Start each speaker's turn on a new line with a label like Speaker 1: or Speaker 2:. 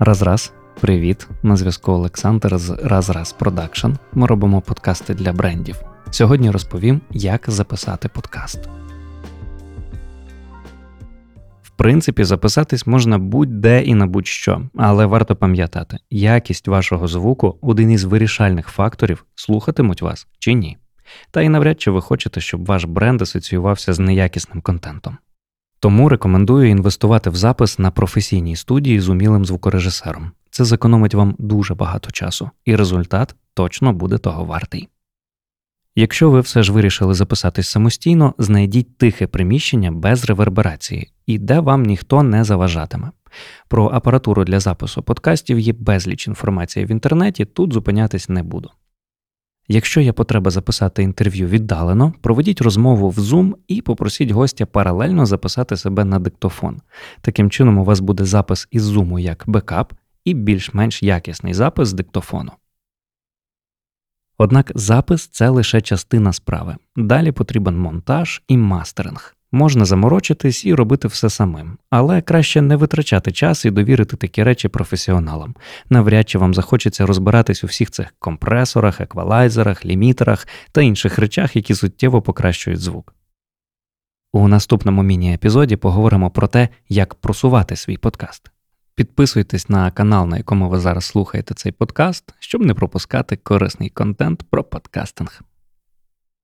Speaker 1: Раз-раз, привіт! На зв'язку Олександр з Раз-Раз Продакшн. Ми робимо подкасти для брендів. Сьогодні розповім, як записати подкаст. В принципі, записатись можна будь-де і на будь-що, але варто пам'ятати, якість вашого звуку один із вирішальних факторів, слухатимуть вас чи ні. Та й навряд чи ви хочете, щоб ваш бренд асоціювався з неякісним контентом. Тому рекомендую інвестувати в запис на професійній студії з умілим звукорежисером. Це зекономить вам дуже багато часу, і результат точно буде того вартий. Якщо ви все ж вирішили записатись самостійно, знайдіть тихе приміщення без реверберації і де вам ніхто не заважатиме. Про апаратуру для запису подкастів є безліч інформації в інтернеті, тут зупинятись не буду. Якщо є потреба записати інтерв'ю віддалено, проведіть розмову в Zoom і попросіть гостя паралельно записати себе на диктофон. Таким чином, у вас буде запис із Zoom як бекап і більш-менш якісний запис з диктофону. Однак запис це лише частина справи. Далі потрібен монтаж і мастеринг. Можна заморочитись і робити все самим, але краще не витрачати час і довірити такі речі професіоналам. Навряд чи вам захочеться розбиратись у всіх цих компресорах, еквалайзерах, лімітерах та інших речах, які суттєво покращують звук. У наступному міні-епізоді поговоримо про те, як просувати свій подкаст. Підписуйтесь на канал, на якому ви зараз слухаєте цей подкаст, щоб не пропускати корисний контент про подкастинг.